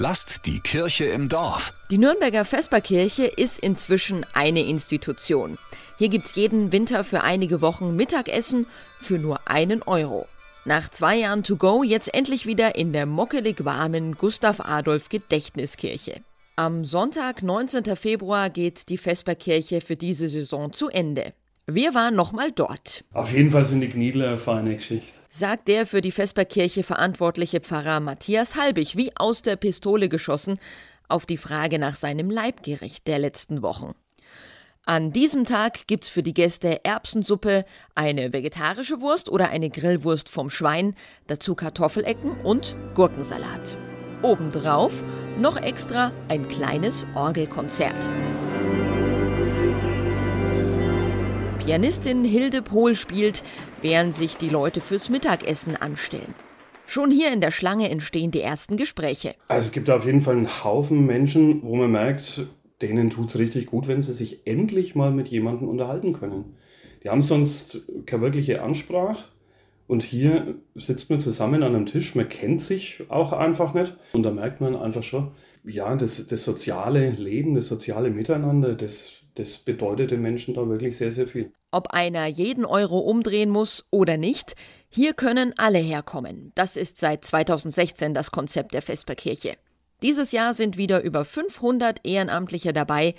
Lasst die Kirche im Dorf. Die Nürnberger Vesperkirche ist inzwischen eine Institution. Hier gibt's jeden Winter für einige Wochen Mittagessen für nur einen Euro. Nach zwei Jahren to go jetzt endlich wieder in der mockelig warmen Gustav Adolf Gedächtniskirche. Am Sonntag, 19. Februar, geht die Vesperkirche für diese Saison zu Ende. Wir waren nochmal dort. Auf jeden Fall sind die Gnidler eine feine Geschichte. Sagt der für die Vesperkirche verantwortliche Pfarrer Matthias Halbig, wie aus der Pistole geschossen, auf die Frage nach seinem Leibgericht der letzten Wochen. An diesem Tag gibt's für die Gäste Erbsensuppe, eine vegetarische Wurst oder eine Grillwurst vom Schwein, dazu Kartoffelecken und Gurkensalat. Obendrauf noch extra ein kleines Orgelkonzert. Pianistin Hilde Pohl spielt, während sich die Leute fürs Mittagessen anstellen. Schon hier in der Schlange entstehen die ersten Gespräche. Also es gibt auf jeden Fall einen Haufen Menschen, wo man merkt, denen tut es richtig gut, wenn sie sich endlich mal mit jemandem unterhalten können. Die haben sonst keine wirkliche Ansprache. Und hier sitzt man zusammen an einem Tisch, man kennt sich auch einfach nicht. Und da merkt man einfach schon, ja, das, das soziale Leben, das soziale Miteinander, das, das bedeutet den Menschen da wirklich sehr, sehr viel. Ob einer jeden Euro umdrehen muss oder nicht, hier können alle herkommen. Das ist seit 2016 das Konzept der Vesperkirche. Dieses Jahr sind wieder über 500 Ehrenamtliche dabei,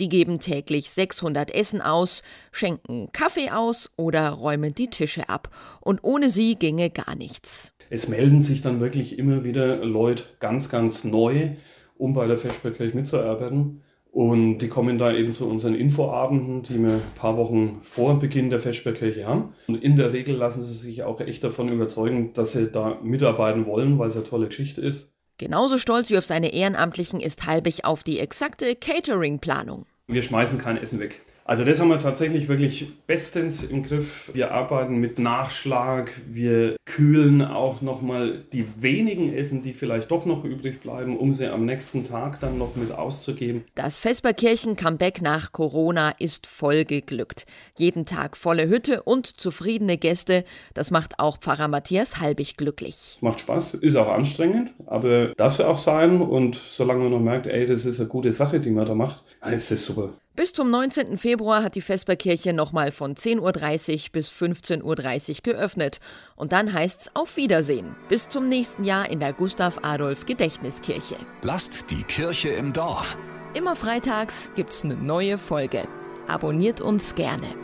die geben täglich 600 Essen aus, schenken Kaffee aus oder räumen die Tische ab. Und ohne sie ginge gar nichts. Es melden sich dann wirklich immer wieder Leute ganz, ganz neu, um bei der Vesperkirche mitzuarbeiten. Und die kommen da eben zu unseren Infoabenden, die wir ein paar Wochen vor Beginn der Vesperkirche haben. Und in der Regel lassen sie sich auch echt davon überzeugen, dass sie da mitarbeiten wollen, weil es eine tolle Geschichte ist. Genauso stolz wie auf seine Ehrenamtlichen ist Halbig auf die exakte Catering-Planung. Wir schmeißen kein Essen weg. Also das haben wir tatsächlich wirklich bestens im Griff. Wir arbeiten mit Nachschlag, wir kühlen auch nochmal die wenigen Essen, die vielleicht doch noch übrig bleiben, um sie am nächsten Tag dann noch mit auszugeben. Das Vesperkirchen-Comeback nach Corona ist voll geglückt. Jeden Tag volle Hütte und zufriedene Gäste, das macht auch Pfarrer Matthias Halbig glücklich. Macht Spaß, ist auch anstrengend, aber darf es auch sein und solange man noch merkt, ey, das ist eine gute Sache, die man da macht, ist das super. Bis zum 19. Februar hat die Vesperkirche nochmal von 10.30 Uhr bis 15.30 Uhr geöffnet. Und dann heißt's auf Wiedersehen. Bis zum nächsten Jahr in der Gustav Adolf Gedächtniskirche. Lasst die Kirche im Dorf. Immer freitags gibt's eine neue Folge. Abonniert uns gerne.